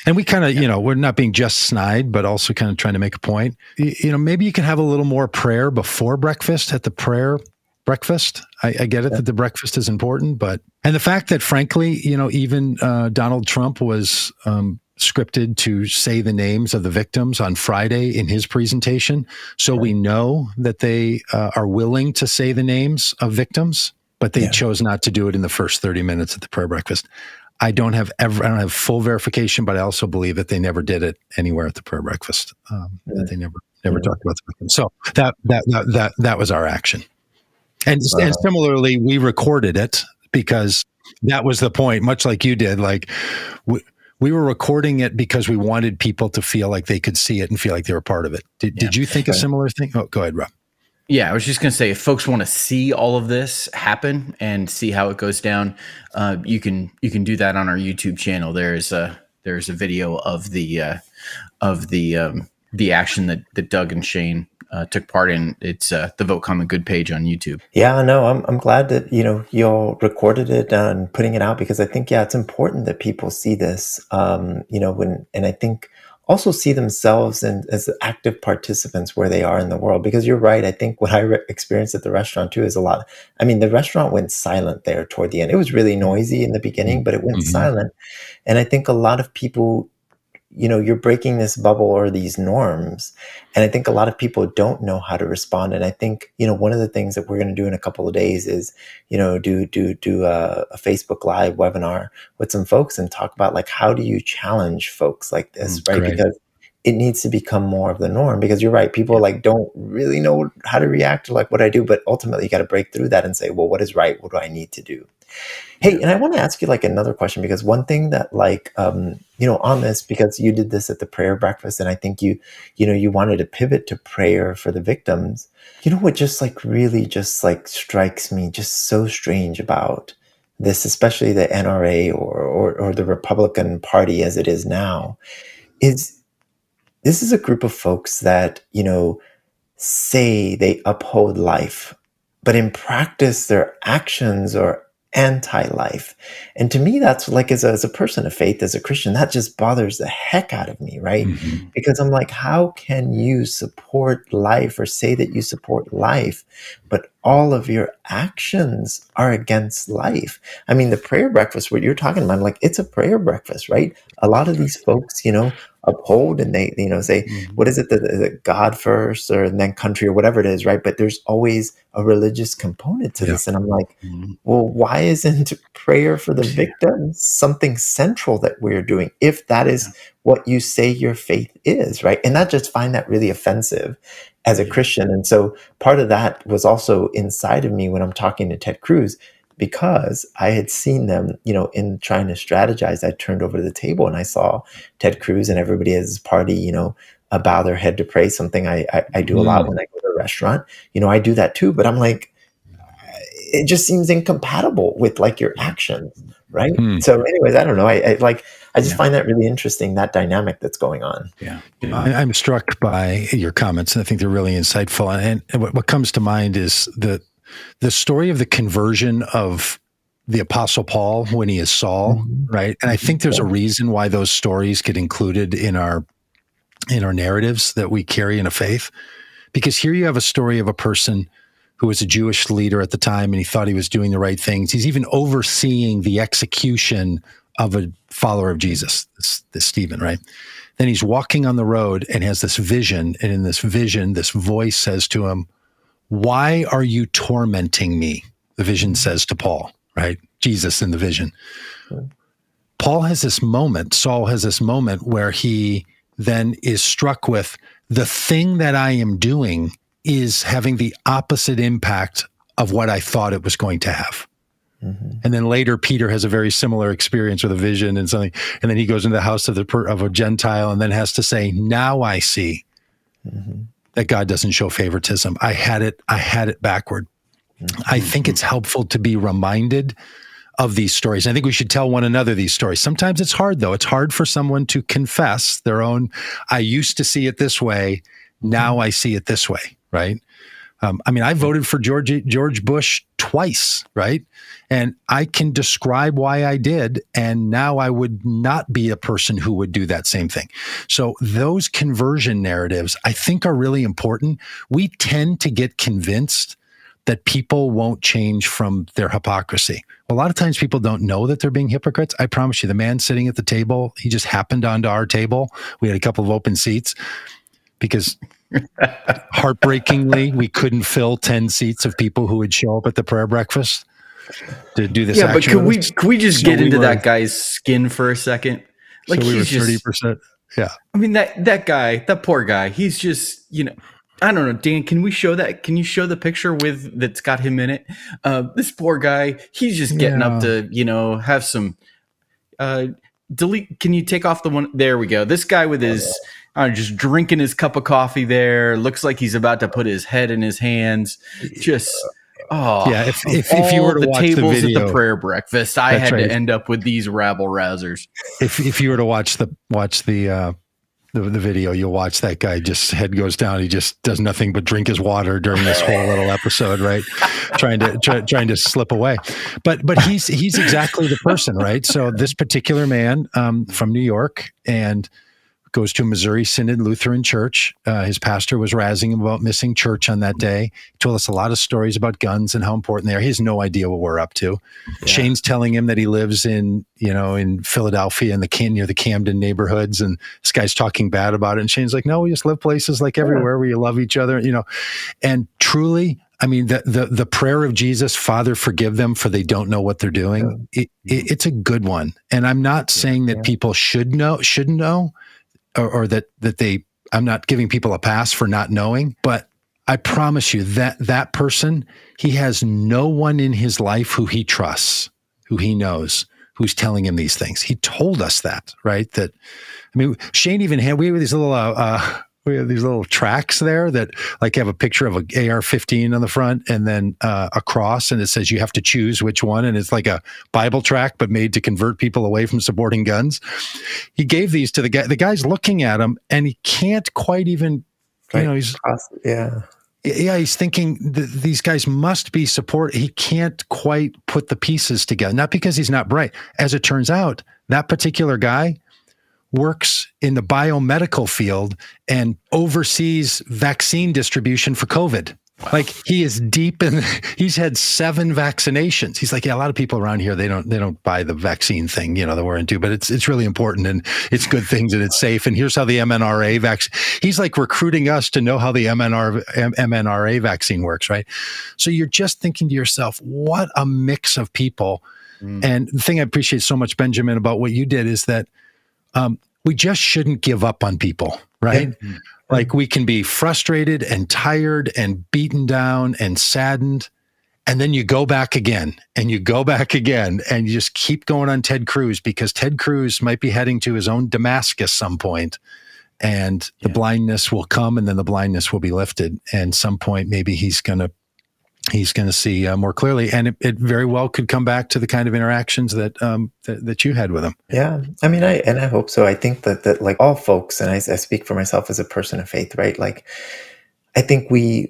And we kind of, you know, we're not being just snide, but also kind of trying to make a point. Y- You know, maybe you can have a little more prayer before breakfast at the prayer breakfast. I, I get it that the breakfast is important, but, and the fact that frankly, you know, even uh, Donald Trump was um, scripted to say the names of the victims on Friday in his presentation. So we know that they uh, are willing to say the names of victims, but they Yeah. chose not to do it in the first 30 minutes at the prayer breakfast. I don't have ever, I don't have full verification, but I also believe that they never did it anywhere at the prayer breakfast. Um, That they never, never Yeah. talked about the victims. So that, that, that, that, that was our action. And, and similarly, we recorded it because that was the point, much like you did. Like we, we were recording it because we wanted people to feel like they could see it and feel like they were part of it. Did, did you think a similar thing? Oh, go ahead, Rob. Yeah, I was just going to say, if folks want to see all of this happen and see how it goes down, uh, you can you can do that on our YouTube channel. There's a there's a video of the uh, of the um, the action that that Doug and Shane uh, took part in. It's uh, the Vote Common Good page on YouTube. Yeah, no, I'm I'm glad that you know y'all recorded it and putting it out because I think yeah, it's important that people see this. Um, you know, when and I think also see themselves and as active participants where they are in the world because you're right. I think what I re- experienced at the restaurant too is a lot. I mean, the restaurant went silent there toward the end. It was really noisy in the beginning, but it went Mhm. silent, and I think a lot of people. You know, you're breaking this bubble or these norms, and I think a lot of people don't know how to respond. And I think, you know, one of the things that we're going to do in a couple of days is, you know, do do do a, a Facebook Live webinar with some folks and talk about like how do you challenge folks like this, Mm, right? great. Because it needs to become more of the norm. Because you're right, people like don't really know how to react to like what I do, but ultimately you got to break through that and say, well, what is right? What do I need to do? Hey, and I want to ask you like another question because one thing that like um, you know on this because you did this at the prayer breakfast and I think you you know you wanted to pivot to prayer for the victims. You know what just like really just like strikes me just so strange about this, especially the NRA or or, or the Republican Party as it is now, is this is a group of folks that you know say they uphold life, but in practice their actions are anti-life. And to me that's like as a, as a person of faith as a christian that just bothers the heck out of me right? Mhm. because i'm like how can you support life or say that you support life but all of your actions are against life? I mean the prayer breakfast what you're talking about i'm like it's a prayer breakfast right? A lot of these folks you know uphold and they you know say what is it that the God first or and then country or whatever it is, right? But there's always a religious component to Yeah. this. And I'm like, Mhm. well, why isn't prayer for the victims something central that we're doing if that is what you say your faith is, right? And I just find that really offensive as a Christian. And so part of that was also inside of me when I'm talking to Ted Cruz because I had seen them, you know, in trying to strategize. I turned over to the table and I saw Ted Cruz and everybody at his party, you know, uh, bow their head to pray. Something I, I, I do a lot Mm. when I go to a restaurant. You know, I do that too. But I'm like, it just seems incompatible with like your actions, right? Hmm. So, anyways, I don't know. I, I like. I just Yeah. find that really interesting that dynamic that's going on. Yeah. I, I'm struck by your comments, and I think they're really insightful. And, and what, what comes to mind is the the story of the conversion of the Apostle Paul when he is Saul, mm-hmm. right? And I think there's a reason why those stories get included in our in our narratives that we carry in a faith, because here you have a story of a person who was a Jewish leader at the time and he thought he was doing the right things. He's even overseeing the execution of a follower of Jesus, this, this Stephen, right? Then he's walking on the road and has this vision. And in this vision, this voice says to him, Why are you tormenting me? The vision says to Paul, right? Jesus in the vision. Paul has this moment, Saul has this moment where he then is struck with the thing that I am doing is having the opposite impact of what I thought it was going to have. Mm-hmm. And then later, Peter has a very similar experience with a vision and something. And then he goes into the house of the of a Gentile and then has to say, "Now I see mm-hmm. That God doesn't show favoritism. I had it. I had it backward." Mm-hmm. I think it's helpful to be reminded of these stories. I think we should tell one another these stories. Sometimes it's hard, though. It's hard for someone to confess their own. I used to see it this way. Now mm-hmm. I see it this way. Right. Um, I mean, I voted for George George Bush twice, right? And I can describe why I did, and now I would not be a person who would do that same thing. So those conversion narratives, I think, are really important. We tend to get convinced that people won't change from their hypocrisy. A lot of times people don't know that they're being hypocrites. I promise you, the man sitting at the table, he just happened onto our table. We had a couple of open seats because heartbreakingly, we couldn't fill 10 seats of people who would show up at the prayer breakfast to do this. Yeah, but could we, could we just so get we into were, that guy's skin for a second? Like so we he's were 30%. Just, yeah. I mean, that, that guy, that poor guy, he's just, you know, I don't know, Dan. Can we show that? Can you show the picture with that's got him in it? Uh, this poor guy, he's just getting yeah. up to you know have some. Uh, delete. Can you take off the one? There we go. This guy with his uh, just drinking his cup of coffee there. Looks like he's about to put his head in his hands. Just oh yeah. If if, if you were to the watch tables the video, at the prayer breakfast, I had right. to end up with these rabble rousers. If if you were to watch the watch the uh, the, the video, you'll watch that guy just head goes down. He just does nothing but drink his water during this whole little episode, right? trying to try, trying to slip away, but but he's he's exactly the person, right? So this particular man um, from New York and goes to a Missouri Synod Lutheran Church. Uh, his pastor was razzing him about missing church on that day. He told us a lot of stories about guns and how important they are. He has no idea what we're up to. Yeah. Shane's telling him that he lives in, you know, in Philadelphia in the near the Camden neighborhoods, and this guy's talking bad about it. And Shane's like, "No, we just live places like everywhere where you love each other," you know. And truly, I mean, the, the the prayer of Jesus, Father, forgive them for they don't know what they're doing. It, it, it's a good one, and I'm not saying that people should know, shouldn't know, or, or that that they I'm not giving people a pass for not knowing, but I promise you that that person, he has no one in his life who he trusts, who he knows, who's telling him these things. He told us that, right? That I mean, Shane even had we have these little uh, uh, we have these little tracts there that like have a picture of a AR-15 on the front and then uh, a cross, and it says you have to choose which one, and it's like a Bible tract but made to convert people away from supporting guns. He gave these to the guy. The guy's looking at him, and he can't quite even, you know, he's yeah. Yeah, he's thinking th- these guys must be support. He can't quite put the pieces together. Not because he's not bright. As it turns out, that particular guy works in the biomedical field and oversees vaccine distribution for COVID. Wow. Like he is deep in he's had seven vaccinations. He's like, yeah, a lot of people around here, they don't they don't buy the vaccine thing, you know, that we're into, but it's it's really important and it's good things and it's safe. And here's how the MNRA vaccine he's like recruiting us to know how the MNR MNRA vaccine works, right? So you're just thinking to yourself, what a mix of people. Mm. And the thing I appreciate so much, Benjamin, about what you did is that um, we just shouldn't give up on people, right? Mm-hmm. Like we can be frustrated and tired and beaten down and saddened. And then you go back again and you go back again and you just keep going on Ted Cruz because Ted Cruz might be heading to his own Damascus some point and the yeah. blindness will come and then the blindness will be lifted. And some point, maybe he's going to he's going to see uh, more clearly, and it, it, very well could come back to the kind of interactions that, um, that that you had with him. Yeah, I mean, I and I hope so. I think that that like all folks, and I, I speak for myself as a person of faith, right? Like, I think we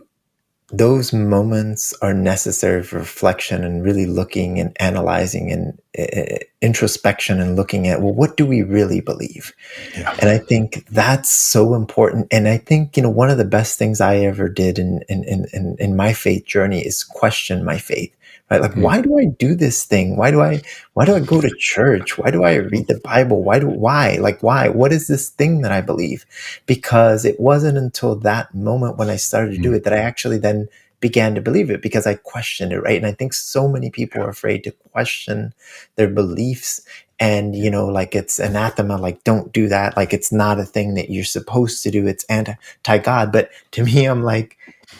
those moments are necessary for reflection and really looking and analyzing and uh, introspection and looking at well what do we really believe? Yeah. and i think that's so important. And i think you know one of the best things i ever did in in in, in, in my faith journey is question my faith right? Like Mm. why do i do this thing? Why do i why do i go to church? Why do i read the bible? Why do why? Like why? What is this thing that i believe? Because it wasn't until that moment when i started to do Mm. it that i actually then began to believe it because i questioned it right? And i think so many people are afraid to question their beliefs and you know like it's anathema like don't do that. Like it's not a thing that you're supposed to do. It's anti-god. But to me i'm like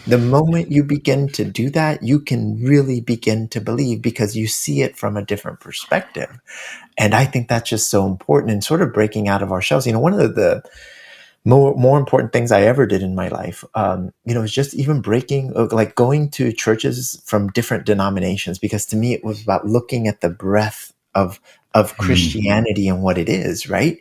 the moment you begin to do that you can really begin to believe because you see it from a different perspective and i think that's just so important and sort of breaking out of our shells you know one of the, the more more important things I ever did in my life, um, you know, is just even breaking, uh, like going to churches from different denominations, because to me it was about looking at the breadth of of Mm. Christianity and what it is, right?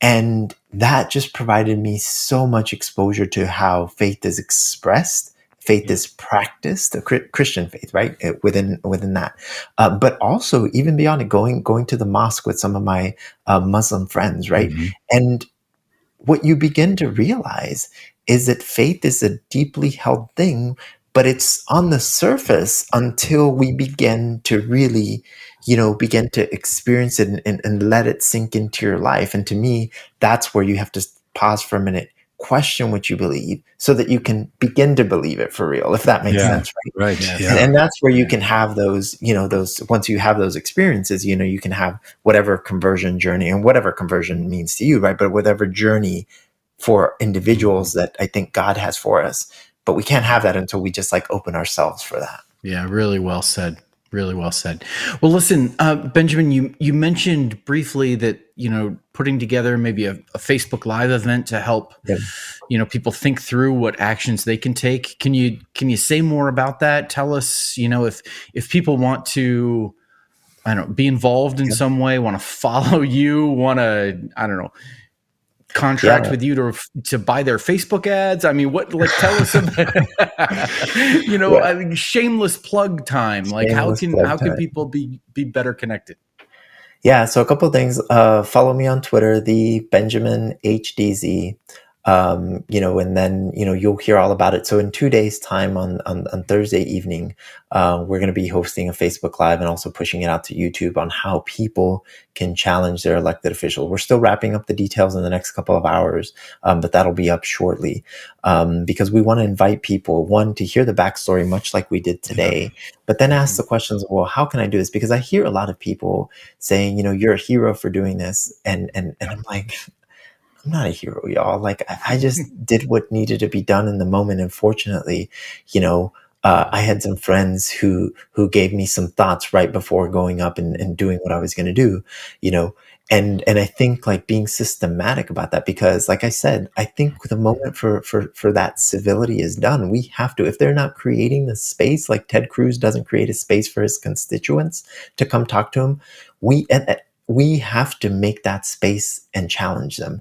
And that just provided me so much exposure to how faith is expressed, faith is practiced, the Christian faith, right? Uh, Within within that, uh, but also even beyond it, going going to the mosque with some of my uh, Muslim friends, right? Mhm. And what you begin to realize is that faith is a deeply held thing, but it's on the surface until we begin to really, you know, begin to experience it and, and, and let it sink into your life. And to me, that's where you have to pause for a minute, question what you believe so that you can begin to believe it for real, if that makes Yeah. sense, right? Right. Yes. Yeah. and, and that's where you can have those you know those once you have those experiences you know you can have whatever conversion journey and whatever conversion means to you right but whatever journey for individuals mm-hmm. that i think god has for us but we can't have that until we just like open ourselves for that Yeah, really well said. Really well said. Well, listen, uh, Benjamin, you you mentioned briefly that you know putting together maybe a, a Facebook Live event to help Yeah. you know people think through what actions they can take. Can you can you say more about that? Tell us, you know, if if people want to, I don't know, be involved in some way, want to follow you, want to, I don't know, contract Yeah. with you to to buy their Facebook ads? I mean, what like tell us about you know, Yeah. I think shameless plug time. Like how can how can people be be better connected? Yeah, so a couple of things. Uh, follow me on Twitter, the Benjamin HDZ. Um, you know, and then you know you'll hear all about it. So in two days' time, on on, on Thursday evening, uh, we're going to be hosting a Facebook Live and also pushing it out to YouTube on how people can challenge their elected official. We're still wrapping up the details in the next couple of hours, um, but that'll be up shortly um, because we want to invite people one to hear the backstory, much like we did today, but then ask the questions. Well, how can I do this? Because I hear a lot of people saying, you know, you're a hero for doing this. And and and I'm like, I'm not a hero, y'all. Like I, I just did what needed to be done in the moment. And fortunately, you know, uh, I had some friends who who gave me some thoughts right before going up and, and doing what I was gonna do, you know. And and I think like being systematic about that because like I said, I think the moment for for for that civility is done. We have to, if they're not creating the space, like Ted Cruz doesn't create a space for his constituents to come talk to him, we and we have to make that space and challenge them.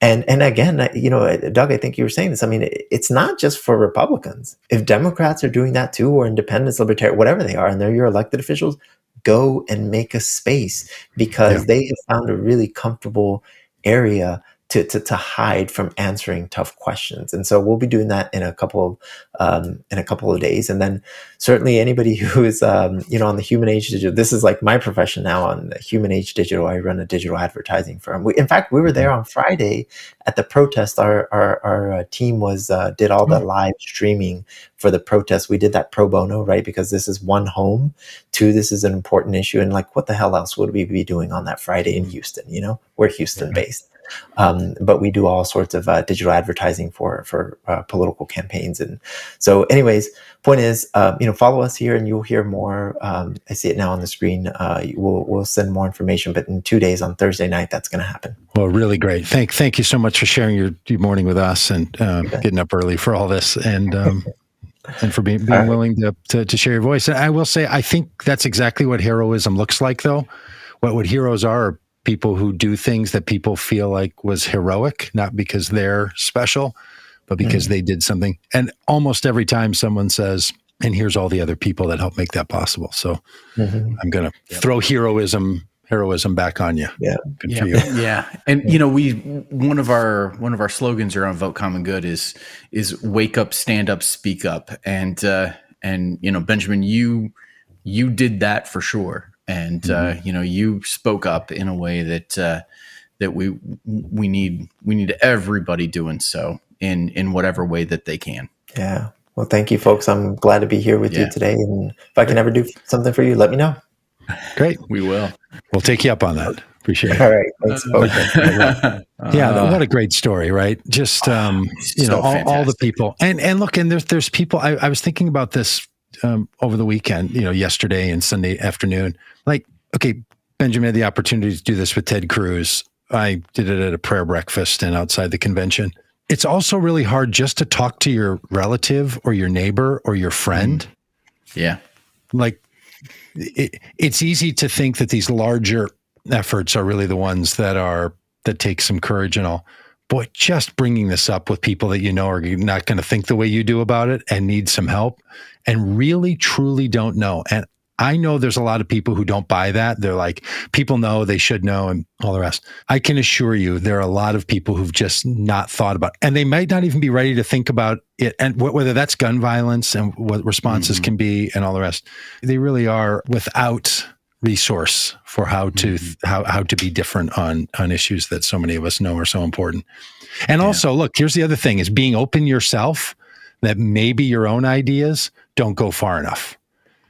And and again, uh, you know, uh, Doug, I think you were saying this. I mean, it's not just for Republicans. If Democrats are doing that too, or independents, libertarian, whatever they are, and they're your elected officials, go and make a space because Yeah. they have found a really comfortable area to, to, to hide from answering tough questions. And so we'll be doing that in a couple um, in a couple of days. And then certainly anybody who is um, you know on the human age digital, this is like my profession now on the human age digital. I run a digital advertising firm. We, in fact, we were there on Friday at the protest. Our our, our uh, team was uh, did all the live streaming for the protest. We did that pro bono, right? Because this is one home. Two, this is an important issue. And like, what the hell else would we be doing on that Friday in Houston? You know, we're Houston based. Um, but we do all sorts of uh, digital advertising for for uh, political campaigns, and so, anyways, point is, uh, you know, follow us here, and you'll hear more. Um, I see it now on the screen. Uh, we'll we'll send more information, but in two days on Thursday night, that's going to happen. Well, really great. Thank thank you so much for sharing your, your morning with us and um, bet. getting up early for all this and um, and for being, being willing to, to to share your voice. And I will say, I think that's exactly what heroism looks like, though. What what heroes are are people who do things that people feel like was heroic, not because they're special, but because they did something. And almost every time someone says, and here's all the other people that helped make that possible. So Mhm. I'm going to throw heroism heroism back on you. Yeah. Good for you. yeah and you know we one of our one of our slogans around vote common good is is wake up stand up speak up and uh and you know benjamin you you did that for sure and uh you know you spoke up in a way that uh that we we need we need everybody doing so in in whatever way that they can Yeah. Well, thank you, folks. I'm glad to be here with Yeah. you today. And if I can ever do something for you, let me know. Great. we will We'll take you up on that. Appreciate it. All right. Thanks, folks. yeah, Uh, what a great story, right? Just um, you know, all, all the people, and and look, and there's there's people. I, I was thinking about this um, over the weekend, you know, yesterday and Sunday afternoon. Like, okay, Benjamin had the opportunity to do this with Ted Cruz. I did it at a prayer breakfast and outside the convention. It's also really hard just to talk to your relative or your neighbor or your friend yeah like it, it's easy to think that these larger efforts are really the ones that are that take some courage and all boy just bringing this up with people that you know are not going to think the way you do about it and need some help and really truly don't know. And i know there's a lot of people who don't buy that. They're like people know they should know and all the rest. I can assure you there are a lot of people who've just not thought about it. and they might not even be ready to think about it and wh- whether that's gun violence and what responses mm-hmm. can be and all the rest. They really are without resource for how to mm-hmm. how how to be different on on issues that so many of us know are so important. And also, look, here's the other thing: is being open yourself that maybe your own ideas don't go far enough.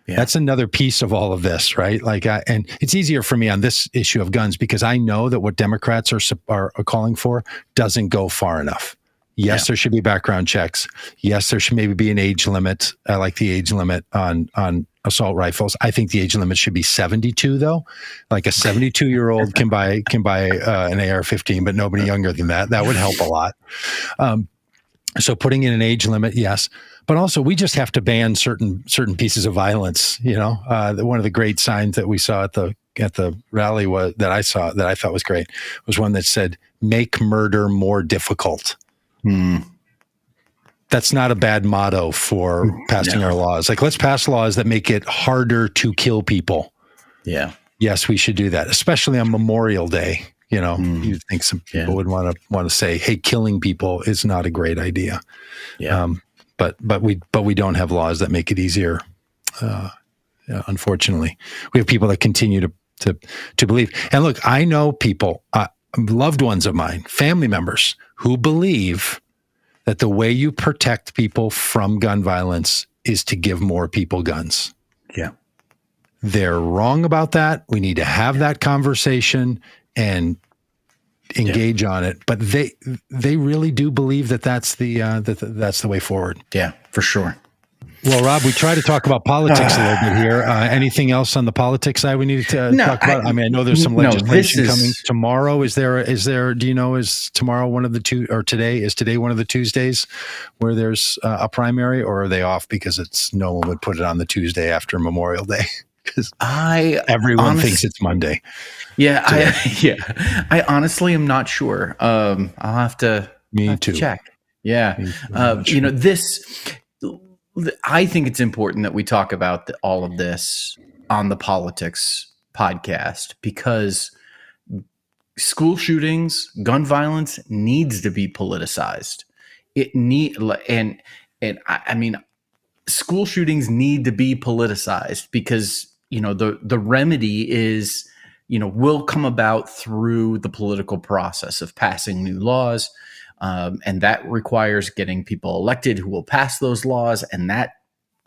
Yeah. That's another piece of all of this, right? Like, I, and it's easier for me on this issue of guns because I know that what Democrats are, are calling for doesn't go far enough. Yes, Yeah. there should be background checks. Yes, there should maybe be an age limit. I like the age limit on on assault rifles. I think the age limit should be 72 though. Like a 72 year old can buy can buy uh, an AR-15, but nobody younger than that. That would help a lot. Um, so putting in an age limit, yes, but also we just have to ban certain certain pieces of violence. You know, uh, one of the great signs that we saw at the at the rally was that I saw that I thought was great was one that said "Make murder more difficult." Hmm. That's not a bad motto for passing No. our laws. Like, let's pass laws that make it harder to kill people. yeah Yes, we should do that, especially on Memorial Day. You know, Mm. you think some people Yeah. would want to want to say, "Hey, killing people is not a great idea." yeah Um, but but we but we don't have laws that make it easier. Uh, unfortunately, we have people that continue to to to believe. And look, I know people, uh, loved ones of mine, family members, who believe that the way you protect people from gun violence is to give more people guns. yeah They're wrong about that. We need to have that conversation and engage on it. But they they really do believe that that's the uh, that that's the way forward. yeah for sure Well, Rob, we try to talk about politics a little bit here. Uh, anything else on the politics side we need to uh, No, talk about? I, I- mean, I know there's some no, legislation is- coming tomorrow. Is there? Is there? Do you know? Is tomorrow one of the two, or today is today one of the Tuesdays where there's uh, a primary, or are they off because it's no one would put it on the Tuesday after Memorial Day because i everyone thinks it's Monday. Yeah, I, yeah. I honestly am not sure. Um, I'll have to, Me have to too. check. Yeah, Me too. I'm uh, you know this. I think it's important that we talk about the, all of this on the politics podcast because school shootings, gun violence needs to be politicized. It need and and I, I mean, school shootings need to be politicized because you know the the remedy is you know will come about through the political process of passing new laws um, and that requires getting people elected who will pass those laws and that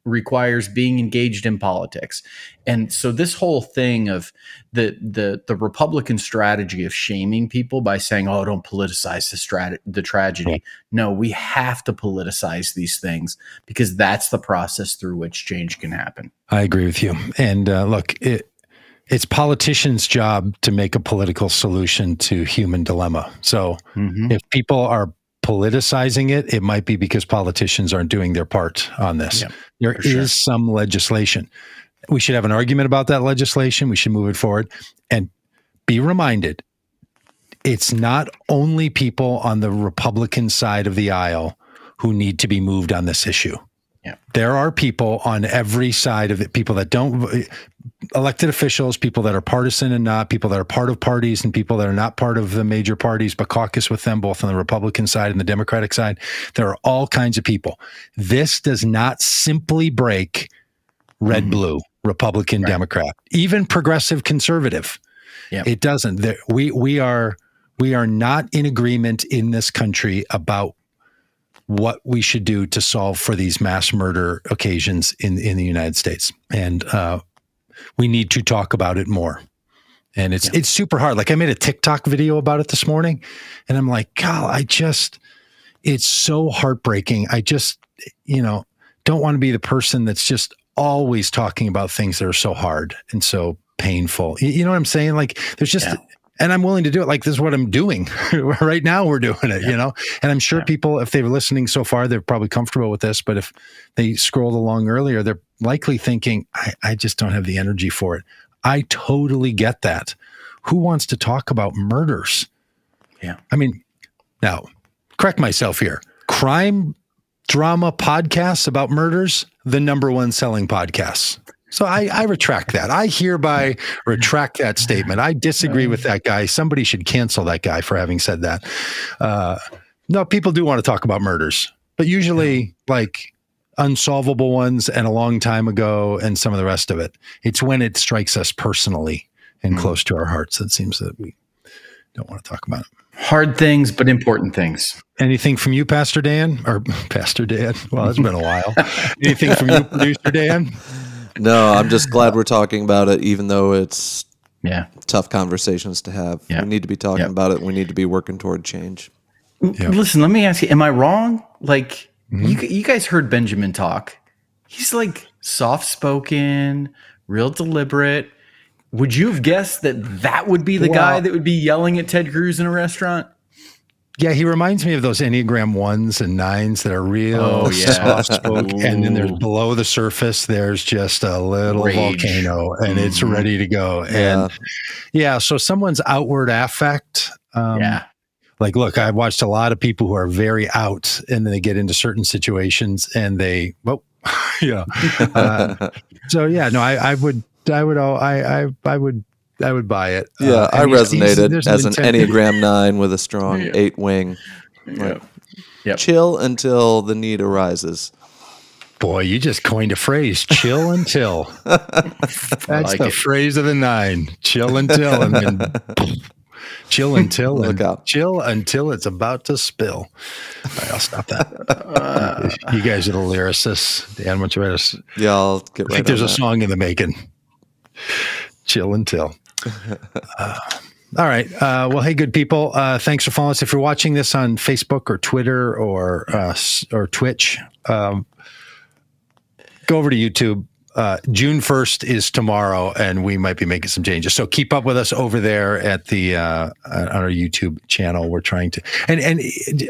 requires being engaged in politics. And so this whole thing of the the the republican strategy of shaming people by saying oh don't politicize the strat- the tragedy. No we have to politicize these things because that's the process through which change can happen. I agree with you. And uh, look, it, it's politicians' job to make a political solution to human dilemma. So Mhm. if people are politicizing it, it might be because politicians aren't doing their part on this. Yeah, There is sure. some legislation. We should have an argument about that legislation. We should move it forward and be reminded it's not only people on the Republican side of the aisle who need to be moved on this issue. Yeah. There are people on every side of it, people that don't elected officials, people that are partisan and not, people that are part of parties and people that are not part of the major parties, but caucus with them both on the Republican side and the Democratic side. There are all kinds of people. This does not simply break red Mhm. blue, Republican, Right. Democrat, even progressive conservative. Yeah. It doesn't. There, we we are we are not in agreement in this country about what we should do to solve for these mass murder occasions in in the United States, and uh, we need to talk about it more. And it's it's super hard. Like I made a TikTok video about it this morning, and I'm like, God, I just it's so heartbreaking. I just you know don't want to be the person that's just always talking about things that are so hard and so painful. You, you know what I'm saying? Like there's just Yeah. And I'm willing to do it. Like this is what I'm doing right now. We're doing it, you know. And I'm sure Yeah. people, if they're listening so far, they're probably comfortable with this. But if they scrolled along earlier, they're likely thinking, I, I just don't have the energy for it. I totally get that. Who wants to talk about murders? Yeah. I mean, now correct myself here. Crime drama podcasts about murders, the number one selling podcasts. So I, I retract that. I hereby retract that statement. I disagree with that guy. Somebody should cancel that guy for having said that. Uh, no, people do want to talk about murders, but usually like unsolvable ones and a long time ago and some of the rest of it. It's when it strikes us personally and Mhm. close to our hearts that seems that we don't want to talk about it. Hard things, but important things. Anything from you, Pastor Dan? Or Pastor Dan? Well, it's been a while. Anything from you, producer Dan? No, I'm just glad we're talking about it, even though it's Yeah. tough conversations to have. Yeah. We need to be talking Yep. about it. We need to be working toward change. Yeah. Listen, let me ask you: Am I wrong? Like Mm-hmm. you, you guys heard Benjamin talk. He's like soft spoken, real deliberate. Would you have guessed that that would be the guy that would be yelling at Ted Cruz in a restaurant? Yeah, he reminds me of those Enneagram ones and nines that are real Oh, yeah. soft spoke. And then there's below the surface, there's just a little Rage. volcano and it's Mhm. ready to go. Yeah. And yeah, so someone's outward affect. Um, yeah, like look i've watched a lot of people who are very out and then they get into certain situations and they well yeah uh, so yeah no I, I would i would all I, I i would i would buy it yeah, Uh, I and he's- he's- resonated there's as an Enneagram 9 with a strong Yeah. 8 wing. Like, Yep. Chill until the need arises. boy you just coined a phrase chill until that's like the it. phrase of the nine chill until and then chill until Look and out. chill until it's about to spill all right i'll stop that you guys are the lyricists dan what's your us Yeah, I'll get I think there's on a that. song in the making. Chill until. Uh, all right. Uh, well, hey, good people. Uh, thanks for following us. If you're watching this on Facebook or Twitter or uh, or Twitch, um, go over to YouTube. Uh, June 1st is tomorrow, and we might be making some changes. So keep up with us over there at the uh, on our YouTube channel. We're trying to, and and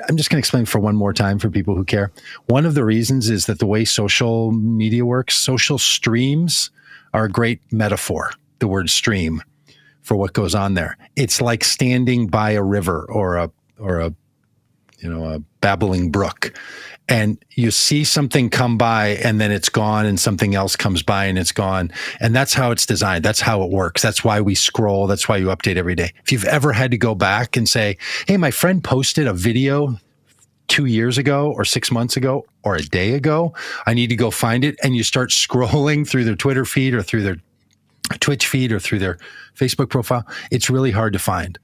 I'm just going to explain for one more time for people who care. One of the reasons is that the way social media works, social streams are a great metaphor. The word stream for what goes on there. It's like standing by a river or a or a you know a babbling brook. And you see something come by and then it's gone and something else comes by and it's gone. And that's how it's designed. That's how it works. That's why we scroll. That's why you update every day. If you've ever had to go back and say hey my friend posted a video two years ago or six months ago or a day ago. I need to go find it. And you start scrolling through their twitter feed or through their twitch feed or through their facebook profile it's really hard to find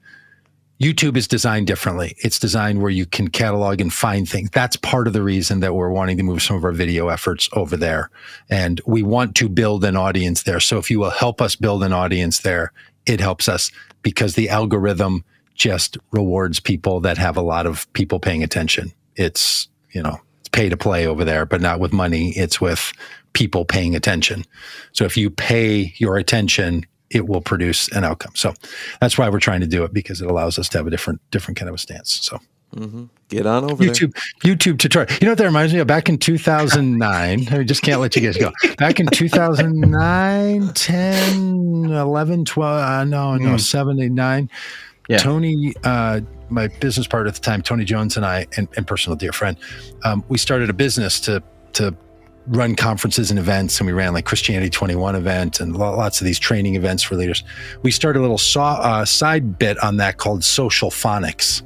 YouTube is designed differently. It's designed where you can catalog and find things. That's part of the reason that we're wanting to move some of our video efforts over there. And we want to build an audience there. So if you will help us build an audience there, it helps us because the algorithm just rewards people that have a lot of people paying attention. It's, you know, pay to play over there, but not with money. It's with people paying attention. So if you pay your attention, it will produce an outcome. So that's why we're trying to do it because it allows us to have a different different kind of a stance. So hmm Get on over YouTube YouTube tutorial. You know what that reminds me of? Back in 2009, I just can't let you guys go. Back in 2009, 10, 11, 12, uh, no, no, Mm. 7, 8, 9. Yeah. Tony, uh, my business partner at the time, Tony Jones, and I, and, and personal dear friend, um, we started a business to to run conferences and events, and we ran like Christianity 21 event and lots of these training events for leaders. We started a little saw, uh, side bit on that called social phonics,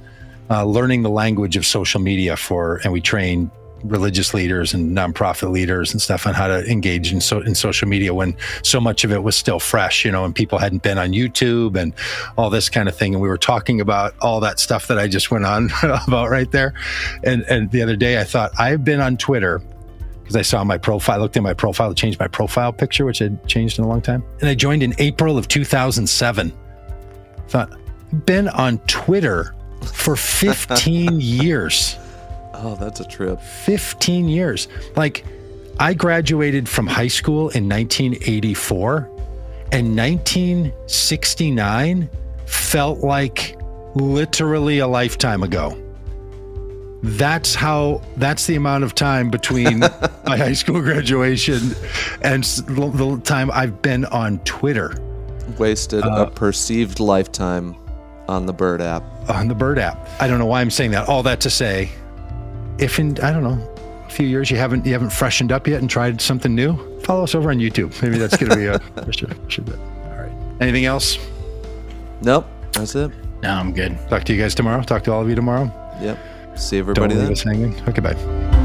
uh, learning the language of social media for, and we train religious leaders and nonprofit leaders and stuff on how to engage in so in social media when so much of it was still fresh, you know, and people hadn't been on YouTube and all this kind of thing. And we were talking about all that stuff that I just went on about right there. And and the other day I thought I've been on Twitter because I saw my profile, looked at my profile, changed my profile picture, which had changed in a long time. And I joined in April of 2007. Thought, been on Twitter for 15 years. Oh, that's a trip. 15 years. Like, I graduated from high school in 1984, and 1969 felt like literally a lifetime ago. That's how, that's the amount of time between my high school graduation and the time I've been on Twitter Wasted Uh, a perceived lifetime on the Bird app. on the Bird app. I don't know why I'm saying that. All that to say, if in I don't know a few years you haven't you haven't freshened up yet and tried something new, follow us over on YouTube. Maybe that's going to be a should, should. All right. Anything else? Nope, that's it. No, I'm good. Talk to you guys tomorrow. Talk to all of you tomorrow. Yep. See everybody Don't everybody leave then. us hanging. Okay, bye.